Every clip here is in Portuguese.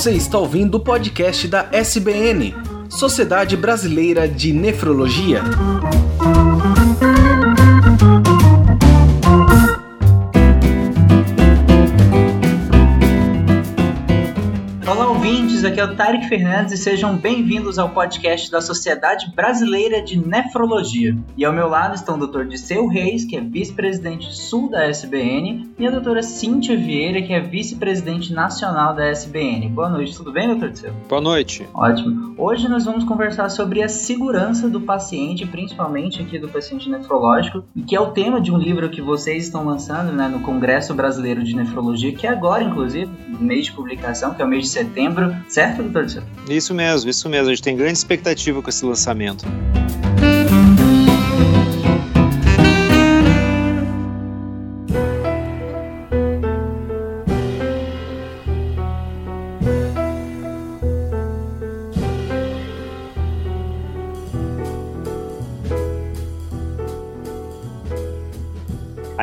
Você está ouvindo o podcast da SBN, Sociedade Brasileira de Nefrologia. Aqui é o Tarek Fernandes e sejam bem-vindos ao podcast da Sociedade Brasileira de Nefrologia. E ao meu lado estão o Dr. Disseu Reis, que é vice-presidente sul da SBN, e a doutora Cíntia Vieira, que é vice-presidente nacional da SBN. Boa noite, tudo bem, doutor Disseu? Boa noite. Ótimo. Hoje nós vamos conversar sobre a segurança do paciente, principalmente aqui do paciente nefrológico, que é o tema de um livro que vocês estão lançando né, no Congresso Brasileiro de Nefrologia, que é agora, inclusive, mês de publicação, que é o mês de setembro. Certo, doutor? Isso mesmo, isso mesmo. A gente tem grande expectativa com esse lançamento.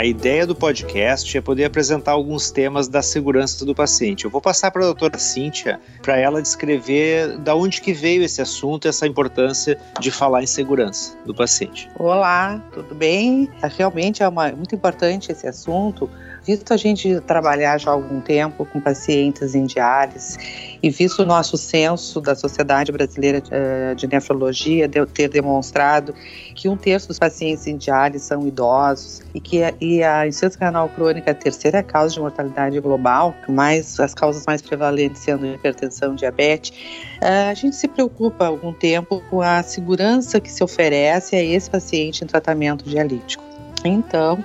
Ideia do podcast é poder apresentar alguns temas da segurança do paciente. Eu vou passar para a doutora Cíntia para ela descrever da onde que veio esse assunto, essa importância de falar em segurança do paciente. Olá, tudo bem? Realmente é uma, muito importante esse assunto, visto a gente trabalhar já há algum tempo com pacientes em diálise e visto o nosso censo da Sociedade Brasileira eh, de Nefrologia ter demonstrado que um terço dos pacientes em diálise são idosos e que a, e a insuficiência renal crônica é a terceira causa de mortalidade global, mais as causas mais prevalentes sendo hipertensão diabetes, eh, a gente se preocupa há algum tempo com a segurança que se oferece a esse paciente em tratamento dialítico. Então,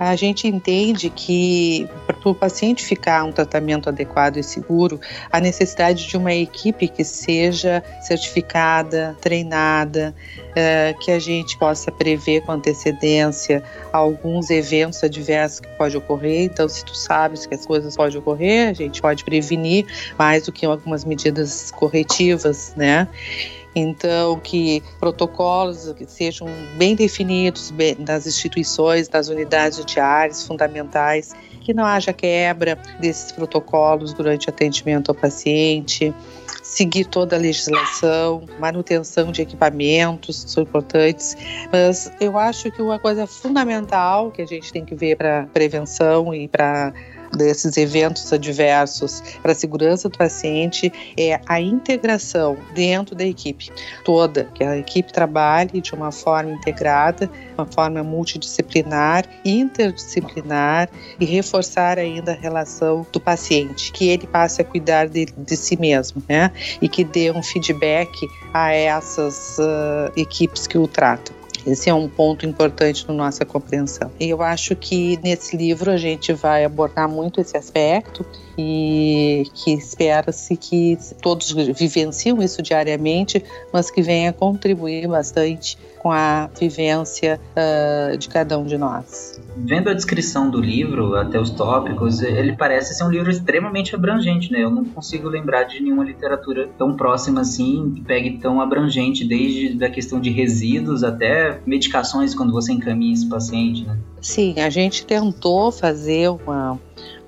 a gente entende que para o paciente ficar um tratamento adequado e seguro, a necessidade de uma equipe que seja certificada, treinada, é, que a gente possa prever com antecedência alguns eventos adversos que pode ocorrer. Então, se tu sabes que as coisas podem ocorrer, a gente pode prevenir mais do que algumas medidas corretivas, né? Então, que protocolos que sejam bem definidos nas instituições, nas unidades diárias fundamentais, que não haja quebra desses protocolos durante o atendimento ao paciente, seguir toda a legislação, manutenção de equipamentos são importantes, mas eu acho que uma coisa fundamental que a gente tem que ver para prevenção e para desses eventos adversos para a segurança do paciente é a integração dentro da equipe toda, que a equipe trabalhe de uma forma integrada, uma forma multidisciplinar, interdisciplinar e reforçar ainda a relação do paciente, que ele passe a cuidar de, de si mesmo, né? E que dê um feedback a essas uh, equipes que o tratam. Esse é um ponto importante na nossa compreensão. E eu acho que nesse livro a gente vai abordar muito esse aspecto e que espera-se que todos vivenciam isso diariamente, mas que venha contribuir bastante com a vivência uh, de cada um de nós. Vendo a descrição do livro, até os tópicos, ele parece ser um livro extremamente abrangente, né? Eu não consigo lembrar de nenhuma literatura tão próxima assim, que pegue tão abrangente, desde da questão de resíduos até medicações quando você encaminha esse paciente, né? Sim, a gente tentou fazer uma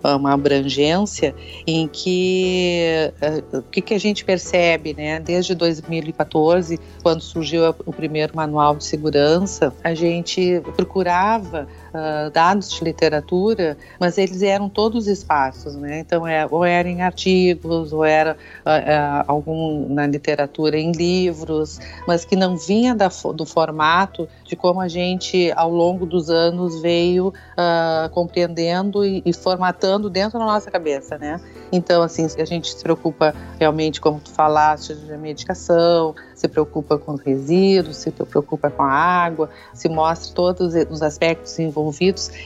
uma abrangência em que uh, o que, que a gente percebe, né? Desde 2014, quando surgiu o primeiro manual de segurança, a gente procurava uh, dados de literatura, mas eles eram todos espaços, né? Então, é, ou era em artigos, ou era uh, algum na literatura em livros, mas que não vinha da, do formato de como a gente, ao longo dos anos, veio compreendendo e, e, formatando dentro da nossa cabeça, né? Então, assim, a gente se preocupa realmente, como tu falaste, de medicação, se preocupa com resíduos, se preocupa com a água, se mostra todos os aspectos envolvidos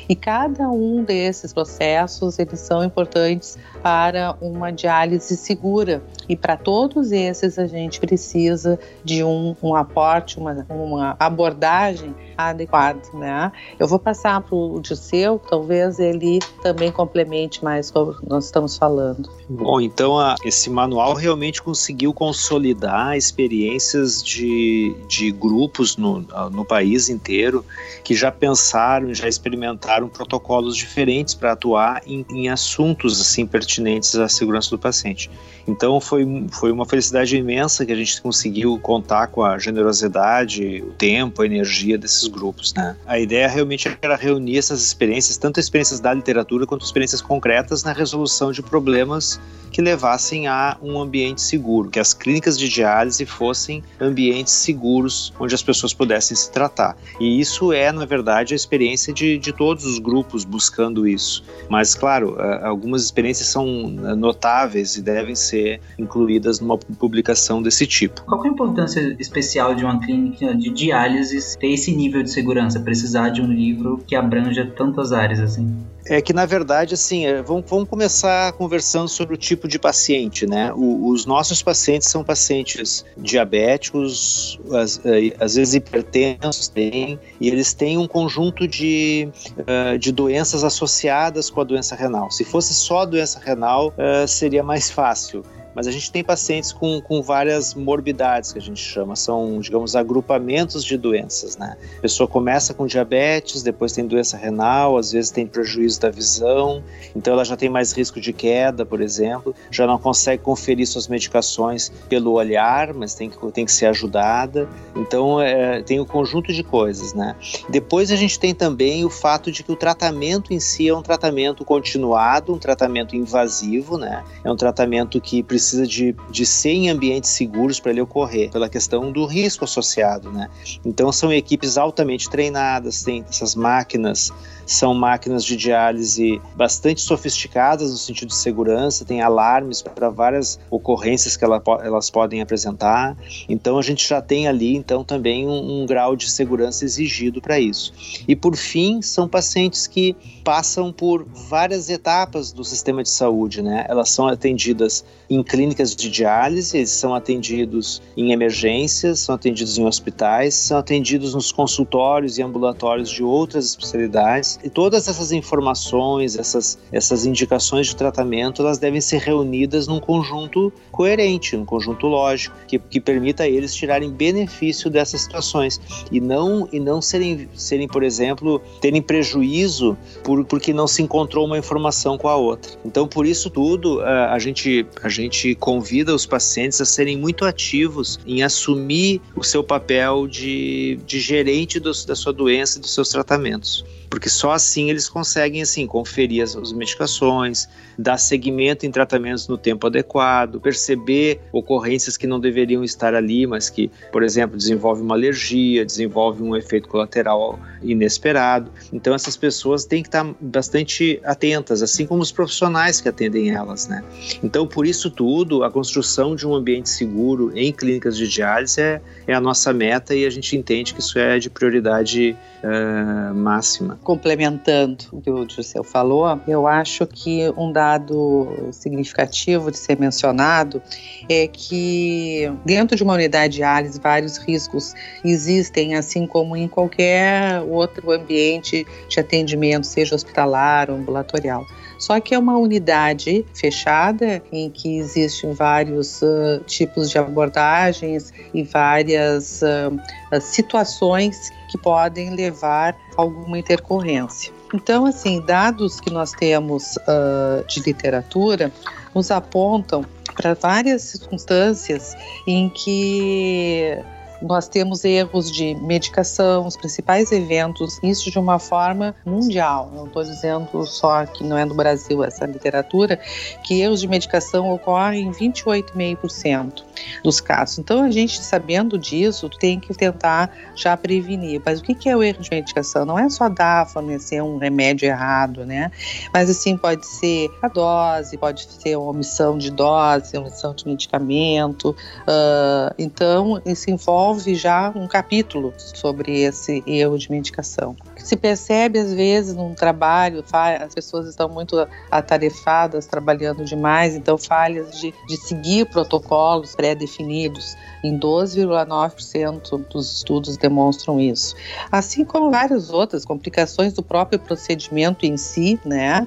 e cada um desses processos eles são importantes para uma diálise segura e para todos esses a gente precisa de um, um aporte, uma, uma abordagem adequada, né? Eu vou passar para o Dirceu, talvez ele também complemente mais como nós estamos falando. Bom, então a, esse manual realmente conseguiu consolidar experiências de, de grupos no, no país inteiro que já pensaram, já experimentaram protocolos diferentes para atuar em, em assuntos assim pertinentes à segurança do paciente. Então foi, foi uma felicidade imensa que a gente conseguiu contar com a generosidade, o tempo, a energia desses grupos. Né? A ideia realmente era reunir essas experiências, tanto experiências da literatura quanto experiências concretas na resolução de problemas que levassem a um ambiente seguro, que as clínicas de diálise fossem ambientes seguros onde as pessoas pudessem se tratar. E isso é, na verdade, a experiência de, de todos os grupos buscando isso. Mas, claro, algumas experiências são notáveis e devem ser incluídas numa publicação desse tipo. Qual é a importância especial de uma clínica de diálise ter esse nível de segurança, precisar de um livro que abranja tantas áreas assim? É que, na verdade, assim, é, vamos, vamos começar conversando sobre o tipo de paciente, né? O, os nossos pacientes são pacientes diabéticos, às, é, às vezes hipertensos, têm, e eles têm um conjunto de, uh, de doenças associadas com a doença renal. Se fosse só a doença renal, seria mais fácil mas a gente tem pacientes com, com várias morbidades que a gente chama, são, digamos, agrupamentos de doenças, né? A pessoa começa com diabetes, depois tem doença renal, às vezes tem prejuízo da visão, então ela já tem mais risco de queda, por exemplo, já não consegue conferir suas medicações pelo olhar, mas tem que, tem que ser ajudada. Então, é, tem o um conjunto de coisas, né? Depois a gente tem também o fato de que o tratamento em si é um tratamento continuado, um tratamento invasivo, né? É um tratamento que precisa precisa de, de ser em ambientes seguros para ele ocorrer, pela questão do risco associado, né? Então são equipes altamente treinadas, tem essas máquinas são máquinas de diálise bastante sofisticadas no sentido de segurança, tem alarmes para várias ocorrências que ela, elas podem apresentar. Então a gente já tem ali então também um, um grau de segurança exigido para isso. E por fim, são pacientes que passam por várias etapas do sistema de saúde, né? Elas são atendidas em clínicas de diálise, eles são atendidos em emergências, são atendidos em hospitais, são atendidos nos consultórios e ambulatórios de outras especialidades e todas essas informações, essas, essas indicações de tratamento, elas devem ser reunidas num conjunto coerente, num conjunto lógico, que, que permita a eles tirarem benefício dessas situações e não, e não serem, serem, por exemplo, terem prejuízo por, porque não se encontrou uma informação com a outra. Então, por isso tudo, a, a, gente, a gente convida os pacientes a serem muito ativos em assumir o seu papel de, de gerente dos, da sua doença e dos seus tratamentos porque só assim eles conseguem assim conferir as, as medicações, dar seguimento em tratamentos no tempo adequado, perceber ocorrências que não deveriam estar ali, mas que, por exemplo, desenvolve uma alergia, desenvolve um efeito colateral inesperado. Então essas pessoas têm que estar bastante atentas, assim como os profissionais que atendem elas, né? Então por isso tudo, a construção de um ambiente seguro em clínicas de diálise é, é a nossa meta e a gente entende que isso é de prioridade uh, máxima. Complementando o que o Gisele falou, eu acho que um dado significativo de ser mencionado é que dentro de uma unidade de diálise vários riscos existem, assim como em qualquer outro ambiente de atendimento, seja hospitalar ou ambulatorial. Só que é uma unidade fechada em que existem vários uh, tipos de abordagens e várias uh, situações que podem levar a alguma intercorrência. Então, assim, dados que nós temos uh, de literatura nos apontam para várias circunstâncias em que nós temos erros de medicação, os principais eventos, isso de uma forma mundial. Não estou dizendo só que não é no Brasil essa literatura, que erros de medicação ocorrem em 28,5% dos casos. Então, a gente sabendo disso, tem que tentar já prevenir. Mas o que é o erro de medicação? Não é só dar, fornecer um remédio errado, né? Mas assim, pode ser a dose, pode ser uma omissão de dose, omissão de medicamento. Uh, então, isso envolve envolve já um capítulo sobre esse erro de medicação. Se percebe às vezes num trabalho, as pessoas estão muito atarefadas, trabalhando demais, então falhas de, de seguir protocolos pré-definidos. Em 12,9% dos estudos demonstram isso. Assim como várias outras complicações do próprio procedimento em si, né?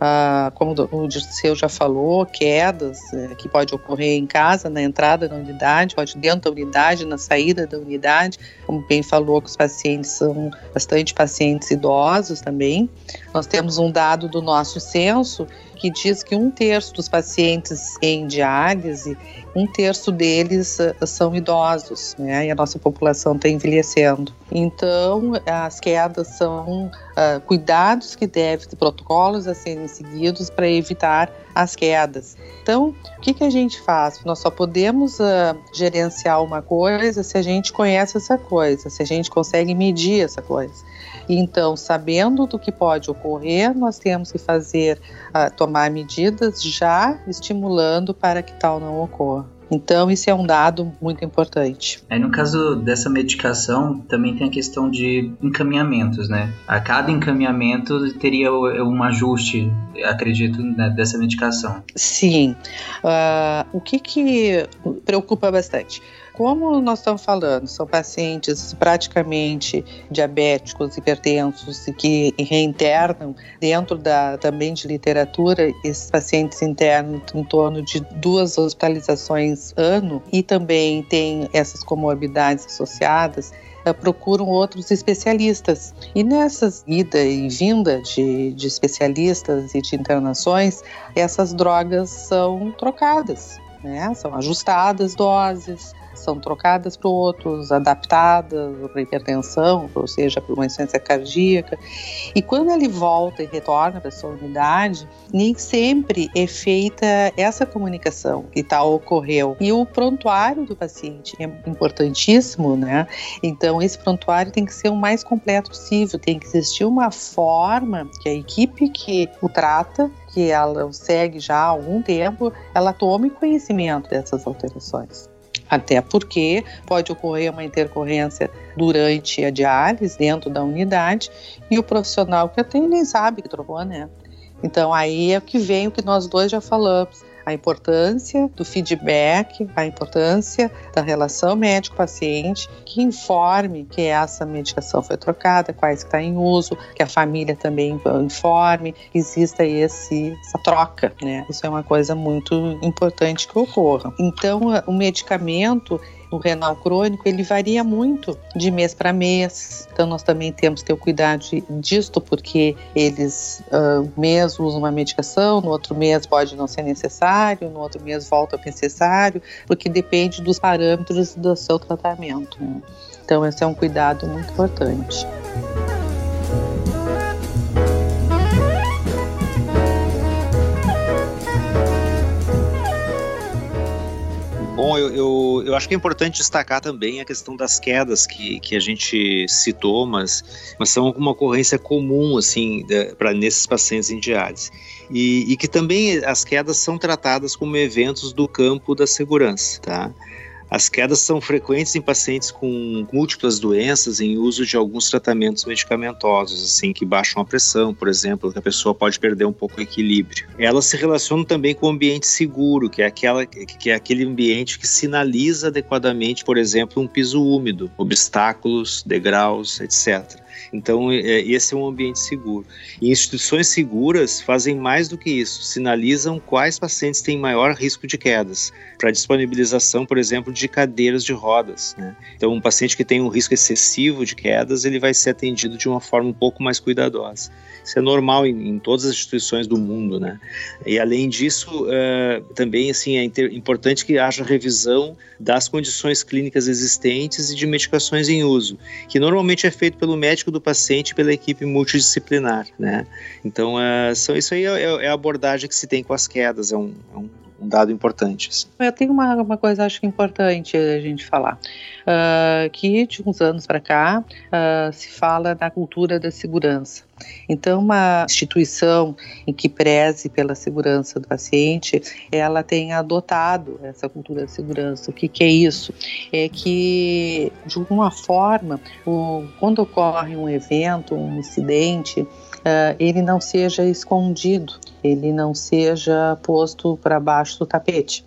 Ah, como o Dirceu já falou, quedas é, que pode ocorrer em casa, na entrada da unidade, pode dentro da unidade, na saída da unidade, como bem falou que os pacientes são bastante pacientes idosos também. Nós temos um dado do nosso censo que diz que um terço dos pacientes em diálise, um terço deles uh, são idosos, né? E a nossa população está envelhecendo. Então, as quedas são uh, cuidados que devem, protocolos a serem seguidos para evitar as quedas. Então, o que, que a gente faz? Nós só podemos uh, gerenciar uma coisa se a gente conhece essa coisa, se a gente consegue medir essa coisa. Então, sabendo do que pode ocorrer, nós temos que fazer, uh, tomar medidas já estimulando para que tal não ocorra. Então, isso é um dado muito importante. Aí, no caso dessa medicação, também tem a questão de encaminhamentos, né? A cada encaminhamento teria um ajuste, acredito, né, dessa medicação. Sim. Uh, o que, que preocupa bastante? Como nós estamos falando, são pacientes praticamente diabéticos, hipertensos e que reinternam dentro da também de literatura, esses pacientes internam em torno de duas hospitalizações ano e também tem essas comorbidades associadas eh, procuram outros especialistas. E nessas ida e vinda de, de especialistas e de internações, essas drogas são trocadas. Né? São ajustadas doses, são trocadas para outros, adaptadas para hipertensão, ou seja, para uma insuficiência cardíaca. E quando ele volta e retorna para sua unidade, nem sempre é feita essa comunicação que tal ocorreu. E o prontuário do paciente é importantíssimo, né? Então esse prontuário tem que ser o mais completo possível, tem que existir uma forma que a equipe que o trata que ela o segue já há algum tempo, ela tome conhecimento dessas alterações. Até porque pode ocorrer uma intercorrência durante a diálise dentro da unidade e o profissional que atende nem sabe que trocou, né? Então aí é que vem o que nós dois já falamos a importância do feedback, a importância da relação médico-paciente, que informe que essa medicação foi trocada, quais está em uso, que a família também informe, que exista esse, essa troca, né? Isso é uma coisa muito importante que ocorra. Então, o medicamento o renal crônico, ele varia muito de mês para mês. Então, nós também temos que ter o cuidado disto, porque eles, uh, mês usam uma medicação, no outro mês pode não ser necessário, no outro mês volta a necessário, porque depende dos parâmetros do seu tratamento. Né? Então, esse é um cuidado muito importante. Bom, eu, eu, eu, acho que é importante destacar também a questão das quedas que, que a gente citou, mas, mas são uma ocorrência comum, assim, para nesses pacientes em diálise. E, e que também as quedas são tratadas como eventos do campo da segurança, tá? As quedas são frequentes em pacientes com múltiplas doenças em uso de alguns tratamentos medicamentosos, assim, que baixam a pressão, por exemplo, que a pessoa pode perder um pouco o equilíbrio. Elas se relacionam também com o ambiente seguro, que é, aquela, que é aquele ambiente que sinaliza adequadamente, por exemplo, um piso úmido, obstáculos, degraus, etc. Então, é, esse é um ambiente seguro. E instituições seguras fazem mais do que isso, sinalizam quais pacientes têm maior risco de quedas, para disponibilização, por exemplo, de cadeiras de rodas. Né? Então, um paciente que tem um risco excessivo de quedas, ele vai ser atendido de uma forma um pouco mais cuidadosa. Isso é normal em, em todas as instituições do mundo, né? E além disso, uh, também assim é importante que haja revisão das condições clínicas existentes e de medicações em uso, que normalmente é feito pelo médico do paciente pela equipe multidisciplinar, né? Então, uh, são, isso aí é, é, a abordagem que se tem com as quedas, é um, é um um dado importante. Assim. Eu tenho uma, uma coisa acho importante a gente falar, uh, que de uns anos para cá uh, se fala da cultura da segurança. Então, uma instituição em que preze pela segurança do paciente, ela tem adotado essa cultura de segurança. O que, que é isso? É que, de alguma forma, o, quando ocorre um evento, um incidente, uh, ele não seja escondido, ele não seja posto para baixo do tapete.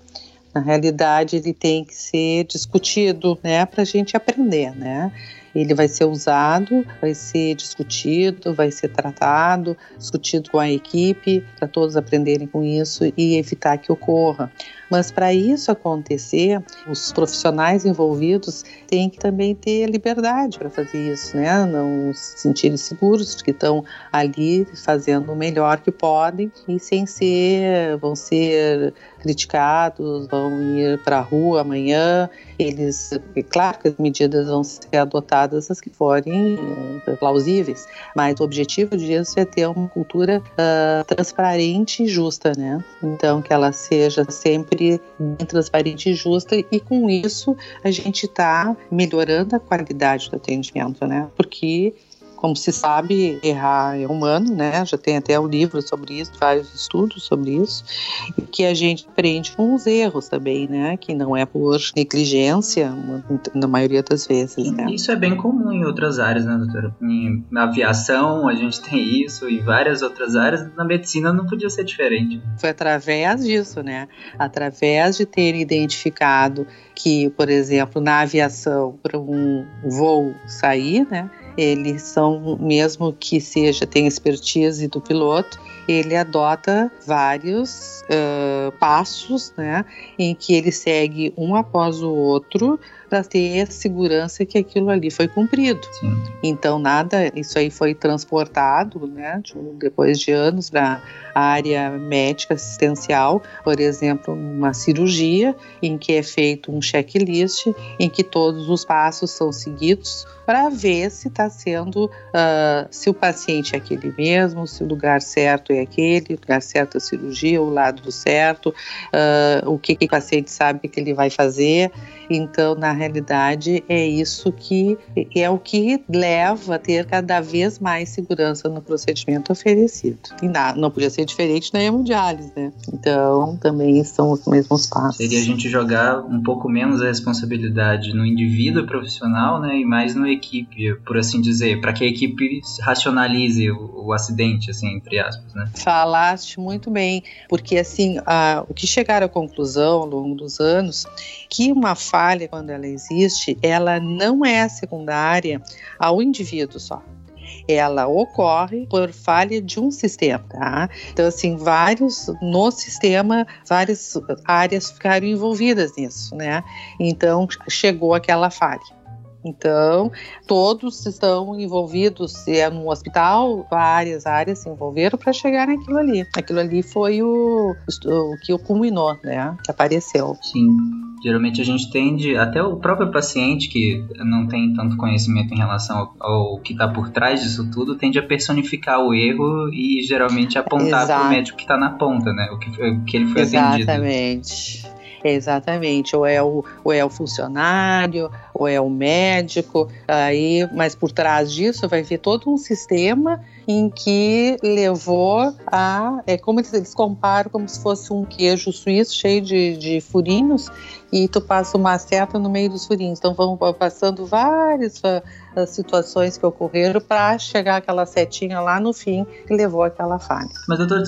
Na realidade, ele tem que ser discutido, né, para a gente aprender, né? Ele vai ser usado, vai ser discutido, vai ser tratado, discutido com a equipe, para todos aprenderem com isso e evitar que ocorra. Mas para isso acontecer, os profissionais envolvidos têm que também ter liberdade para fazer isso, né? Não se sentirem seguros de que estão ali fazendo o melhor que podem e sem ser, vão ser criticados, vão ir para a rua amanhã. Eles, é claro que as medidas vão ser adotadas as que forem uh, plausíveis, mas o objetivo disso é ter uma cultura uh, transparente e justa, né? Então que ela seja sempre transparente e justa e com isso a gente está melhorando a qualidade do atendimento, né? Porque como se sabe, errar é humano, né? Já tem até um livro sobre isso, vários estudos sobre isso, e que a gente aprende com os erros também, né? Que não é por negligência, na maioria das vezes, né? Isso é bem comum em outras áreas, né, doutora? Na aviação a gente tem isso, e várias outras áreas, na medicina não podia ser diferente. Foi através disso, né? Através de ter identificado que, por exemplo, na aviação, para um voo sair, né? Eles são, mesmo que seja, tem expertise do piloto, ele adota vários uh, passos, né, em que ele segue um após o outro para ter segurança que aquilo ali foi cumprido. Sim. Então nada, isso aí foi transportado, né, depois de anos para a área médica assistencial, por exemplo, uma cirurgia em que é feito um checklist em que todos os passos são seguidos para ver se está sendo, uh, se o paciente é aquele mesmo, se o lugar certo é aquele, o lugar certo é a cirurgia, o lado certo, uh, o que, que o paciente sabe que ele vai fazer. Então, na realidade, é isso que é o que leva a ter cada vez mais segurança no procedimento oferecido. E não, não podia ser diferente na hemodiálise, né? Então, também são os mesmos passos. Seria a gente jogar um pouco menos a responsabilidade no indivíduo profissional, né, e mais no equipe, por assim dizer, para que a equipe racionalize o, o, acidente, assim, entre aspas, né? Falaste muito bem, porque assim, a, o que chegaram à conclusão ao longo dos anos, que uma falha, quando ela existe, ela não é secundária ao indivíduo só ela ocorre por falha de um sistema, tá? Então, assim, vários, no sistema, várias áreas ficaram envolvidas nisso, né? Então, chegou aquela falha. Então, todos estão envolvidos, se é no hospital, várias áreas se envolveram para chegar naquilo ali. Aquilo ali foi o, o que o culminou, né? Que apareceu. Sim. Geralmente a gente tende, até o próprio paciente que não tem tanto conhecimento em relação ao, ao que está por trás disso tudo, tende a personificar o erro e geralmente apontar para o médico que está na ponta, né? O que, o que ele foi Exatamente. atendido. Exatamente. Exatamente, ou é o, ou é o funcionário, ou é o médico, aí, mas por trás disso vai ver todo um sistema em que levou a. É como eles, eles comparam como se fosse um queijo suíço cheio de, de furinhos e tu passa uma seta no meio dos furinhos. Então vão passando várias uh, situações que ocorreram para chegar aquela setinha lá no fim que levou aquela falha. Mas doutor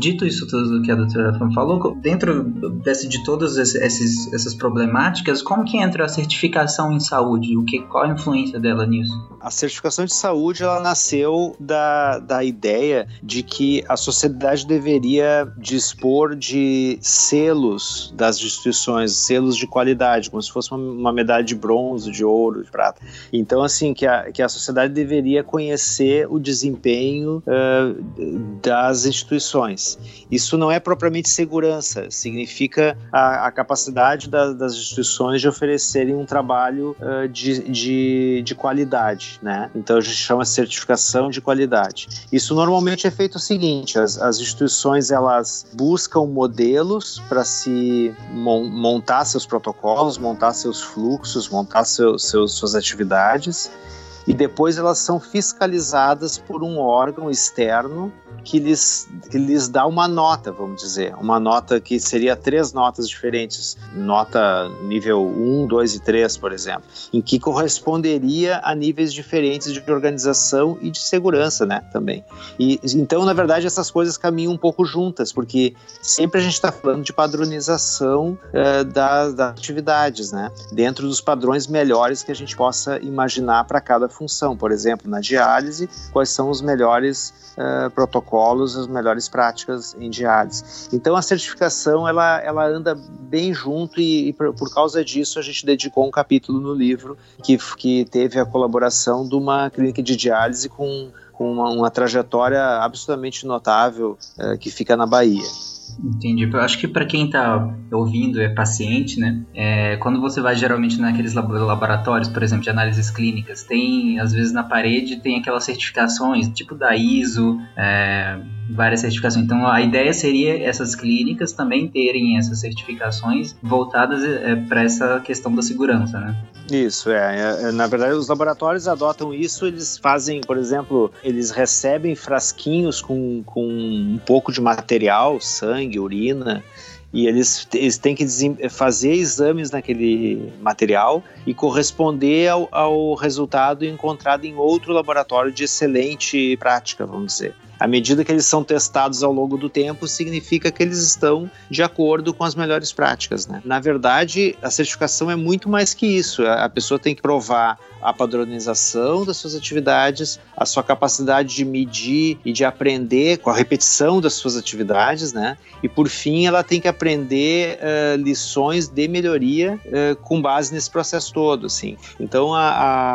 dito isso tudo que a doutora falou, dentro desse, de todas esses, essas problemáticas, como que entra a certificação em saúde? O que, qual a influência dela nisso? A certificação de saúde ela nasceu da, da ideia de que a sociedade deveria dispor de selos das instituições selos de qualidade, como se fosse uma, uma, medalha de bronze, de ouro, de prata. Então, assim, que a, que a sociedade deveria conhecer o desempenho uh, das instituições. Isso não é propriamente segurança, significa a, a capacidade da, das instituições de oferecerem um trabalho uh, de, de, de qualidade, né? Então, a gente chama certificação de qualidade. Isso normalmente é feito o seguinte, as, as instituições, elas buscam modelos para se montar seus protocolos, montar seus fluxos, montar seu, seus, suas atividades times e depois elas são fiscalizadas por um órgão externo que lhes, que lhes dá uma nota, vamos dizer, uma nota que seria três notas diferentes, nota nível 1, 2 e 3, por exemplo, em que corresponderia a níveis diferentes de organização e de segurança, né, também. E então, na verdade, essas coisas caminham um pouco juntas, porque sempre a gente está falando de padronização uh, das, das atividades, né, dentro dos padrões melhores que a gente possa imaginar para cada função. Por exemplo, na diálise, quais são os melhores uh, protocolos, as melhores práticas em diálise. Então, a certificação ela, ela anda bem junto e, e por, por, causa disso a gente dedicou um capítulo no livro que, que teve a colaboração de uma clínica de diálise com, com uma, uma trajetória absolutamente notável uh, que fica na Bahia. Entendi. Eu acho que para quem está ouvindo é paciente, né? É, quando você vai geralmente naqueles laboratórios, por exemplo, de análises clínicas, tem às vezes na parede tem aquelas certificações, tipo da ISO, é, várias certificações. Então a ideia seria essas clínicas também terem essas certificações voltadas é, para essa questão da segurança, né? Isso, é, é, é. Na verdade, os laboratórios adotam isso, eles fazem, por exemplo, eles recebem frasquinhos com, com um pouco de material, sangue, urina, e eles, eles têm que fazer exames naquele material e corresponder ao, ao resultado encontrado em outro laboratório de excelente prática, vamos dizer à medida que eles são testados ao longo do tempo, significa que eles estão de acordo com as melhores práticas. Né? Na verdade, a certificação é muito mais que isso. A pessoa tem que provar a padronização das suas atividades, a sua capacidade de medir e de aprender com a repetição das suas atividades, né? E por fim, ela tem que aprender uh, lições de melhoria uh, com base nesse processo todo, assim. Então a,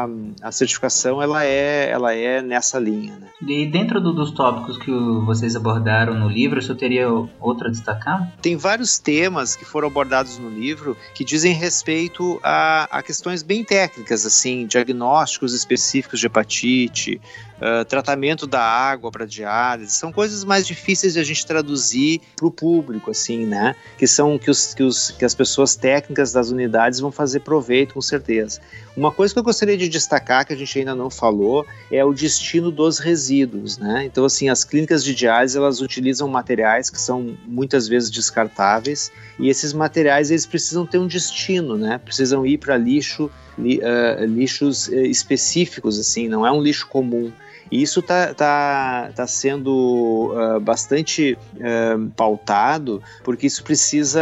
a, a, certificação ela é ela é nessa linha. Né? E dentro do, dos tópicos que vocês abordaram no livro, você teria outro a destacar? Tem vários temas que foram abordados no livro que dizem respeito a, a questões bem técnicas, assim, de diagnósticos específicos de hepatite, uh, tratamento da água para diálise, são coisas mais difíceis de a gente traduzir para o público, assim, né? Que são que, os, que, os, que as pessoas técnicas das unidades vão fazer proveito, com certeza. Uma coisa que eu gostaria de destacar, que a gente ainda não falou, é o destino dos resíduos, né? Então, assim, as clínicas de diálise, elas utilizam materiais que são muitas vezes descartáveis, e esses materiais, eles precisam ter um destino, né? Precisam ir para lixo, li, uh, lixos uh, específicos, assim, não é um lixo comum. E isso está tá, tá sendo uh, bastante uh, pautado, porque isso precisa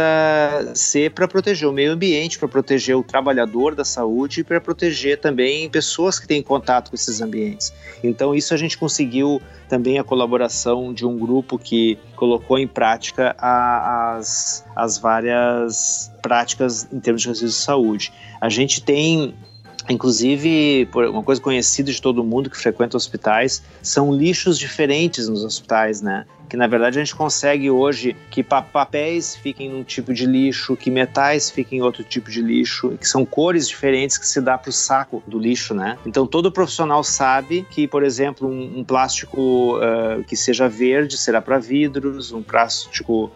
ser para proteger o meio ambiente, para proteger o trabalhador da saúde e para proteger também pessoas que têm contato com esses ambientes. Então, isso a gente conseguiu também a colaboração de um grupo que colocou em prática a, as, as várias práticas em termos de resíduos de saúde. A gente tem Inclusive, uma coisa conhecida de todo mundo que frequenta hospitais são lixos diferentes nos hospitais, né? Que na verdade a gente consegue hoje que papéis fiquem num tipo de lixo, que metais fiquem em outro tipo de lixo, que são cores diferentes que se dá para o saco do lixo, né? Então todo profissional sabe que, por exemplo, um, um plástico uh, que seja verde será para vidros, um plástico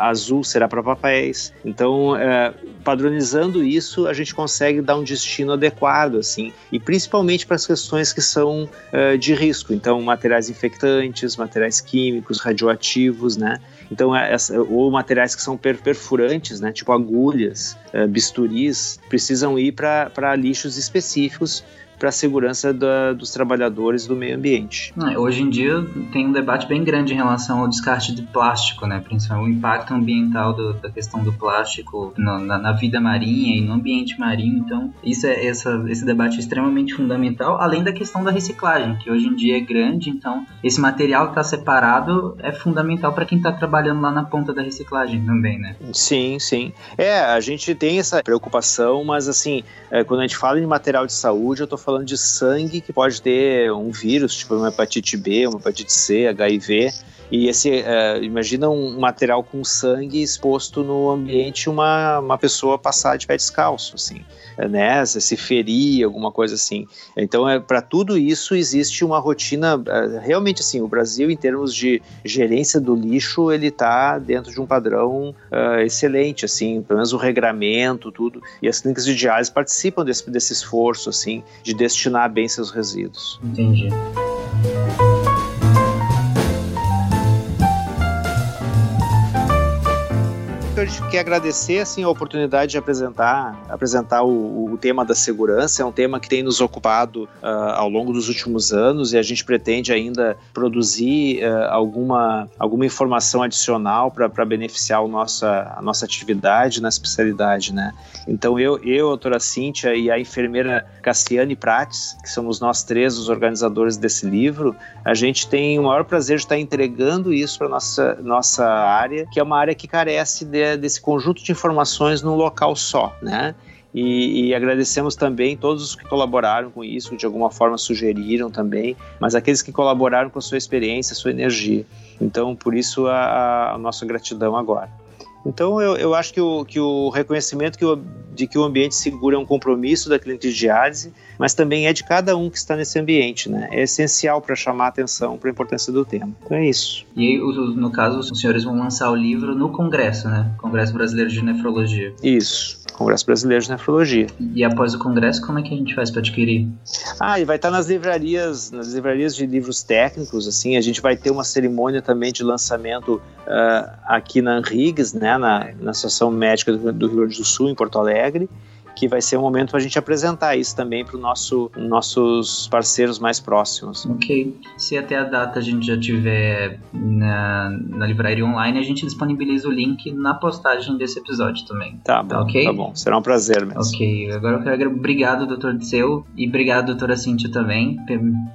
azul será para papéis. Então, uh, padronizando isso, a gente consegue dar um destino adequado, assim, e principalmente para as questões que são uh, de risco. Então, materiais infectantes, materiais químicos, radioativos, né? Então, essa, ou materiais que são perfurantes, né? Tipo agulhas, bisturis, precisam ir para lixos específicos para a segurança da, dos trabalhadores do meio ambiente. Hoje em dia tem um debate bem grande em relação ao descarte de plástico, né? principalmente o impacto ambiental do, da questão do plástico no, na, na, vida marinha e no ambiente marinho. Então, isso é, essa, esse debate é extremamente fundamental, além da questão da reciclagem, que hoje em dia é grande. Então, esse material que está separado é fundamental para quem está trabalhando lá na ponta da reciclagem também, né? Sim, sim. É, a gente tem essa preocupação, mas assim, é, quando a gente fala em material de saúde, eu estou falando falando de sangue que pode ter um vírus, tipo uma hepatite B, uma hepatite C, HIV. E esse, uh, imagina um material com sangue exposto no ambiente, uma, uma pessoa passar de pé descalço, assim, né? Se ferir, alguma coisa assim. Então, é, para tudo isso existe uma rotina, uh, realmente assim, o Brasil, em termos de gerência do lixo, ele está dentro de um padrão uh, excelente, assim, pelo menos o regramento, tudo. E as clínicas de diálise participam desse, desse esforço, assim, de destinar bem seus resíduos. Entendi. A gente quer agradecer assim, a oportunidade de apresentar, apresentar o, o tema da segurança. É um tema que tem nos ocupado uh, ao longo dos últimos anos e a gente pretende ainda produzir uh, alguma, alguma informação adicional para beneficiar o nossa, a nossa atividade na especialidade. Né? Então, eu, eu, a doutora Cíntia e a enfermeira Cassiane Prates, que somos nós três os organizadores desse livro, a gente tem o maior prazer de estar entregando isso para nossa nossa área, que é uma área que carece de, desse conjunto de informações num local só, né? E, e, agradecemos também todos os que colaboraram com isso, de alguma forma sugeriram também, mas aqueles que colaboraram com sua experiência, sua energia. Então, por isso, a, a nossa gratidão agora. Então, eu, eu acho que o, que o reconhecimento que o, de que o ambiente seguro é um compromisso da cliente de diálise, mas também é de cada um que está nesse ambiente, né? É essencial para chamar a atenção para a importância do tema. Então é isso. E no caso, os senhores vão lançar o livro no Congresso, né? Congresso Brasileiro de Nefrologia. Isso. Congresso Brasileiro de Nefrologia. E após o congresso, como é que a gente faz para adquirir? Ah, e vai estar nas livrarias, nas livrarias de livros técnicos, assim, a gente vai ter uma cerimônia também de lançamento uh, aqui na Anrigues, né, na, na Associação Médica do, do Rio Grande do Sul, em Porto Alegre, que vai ser um momento para a gente apresentar isso também para os nosso, nossos parceiros mais próximos. Ok. Se até a data a gente já tiver na, na livraria online, a gente disponibiliza o link na postagem desse episódio também. Tá bom, tá, okay? tá bom. Será um prazer mesmo. Ok. Agora eu quero obrigado, doutor Disseu, e obrigado, doutora Cíntia também,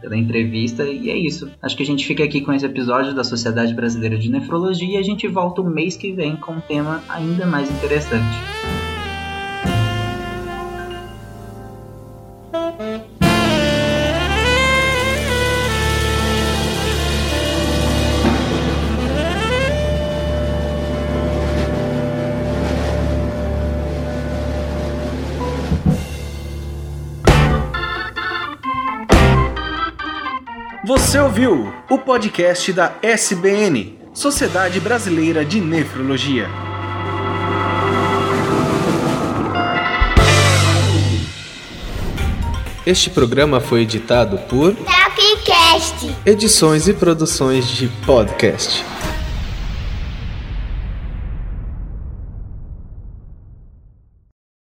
pela entrevista. E é isso. Acho que a gente fica aqui com esse episódio da Sociedade Brasileira de Nefrologia e a gente volta o mês que vem com um tema ainda mais interessante. Ouviu o podcast da SBN, Sociedade Brasileira de Nefrologia. Este programa foi editado por Tapcast. Edições e produções de podcast.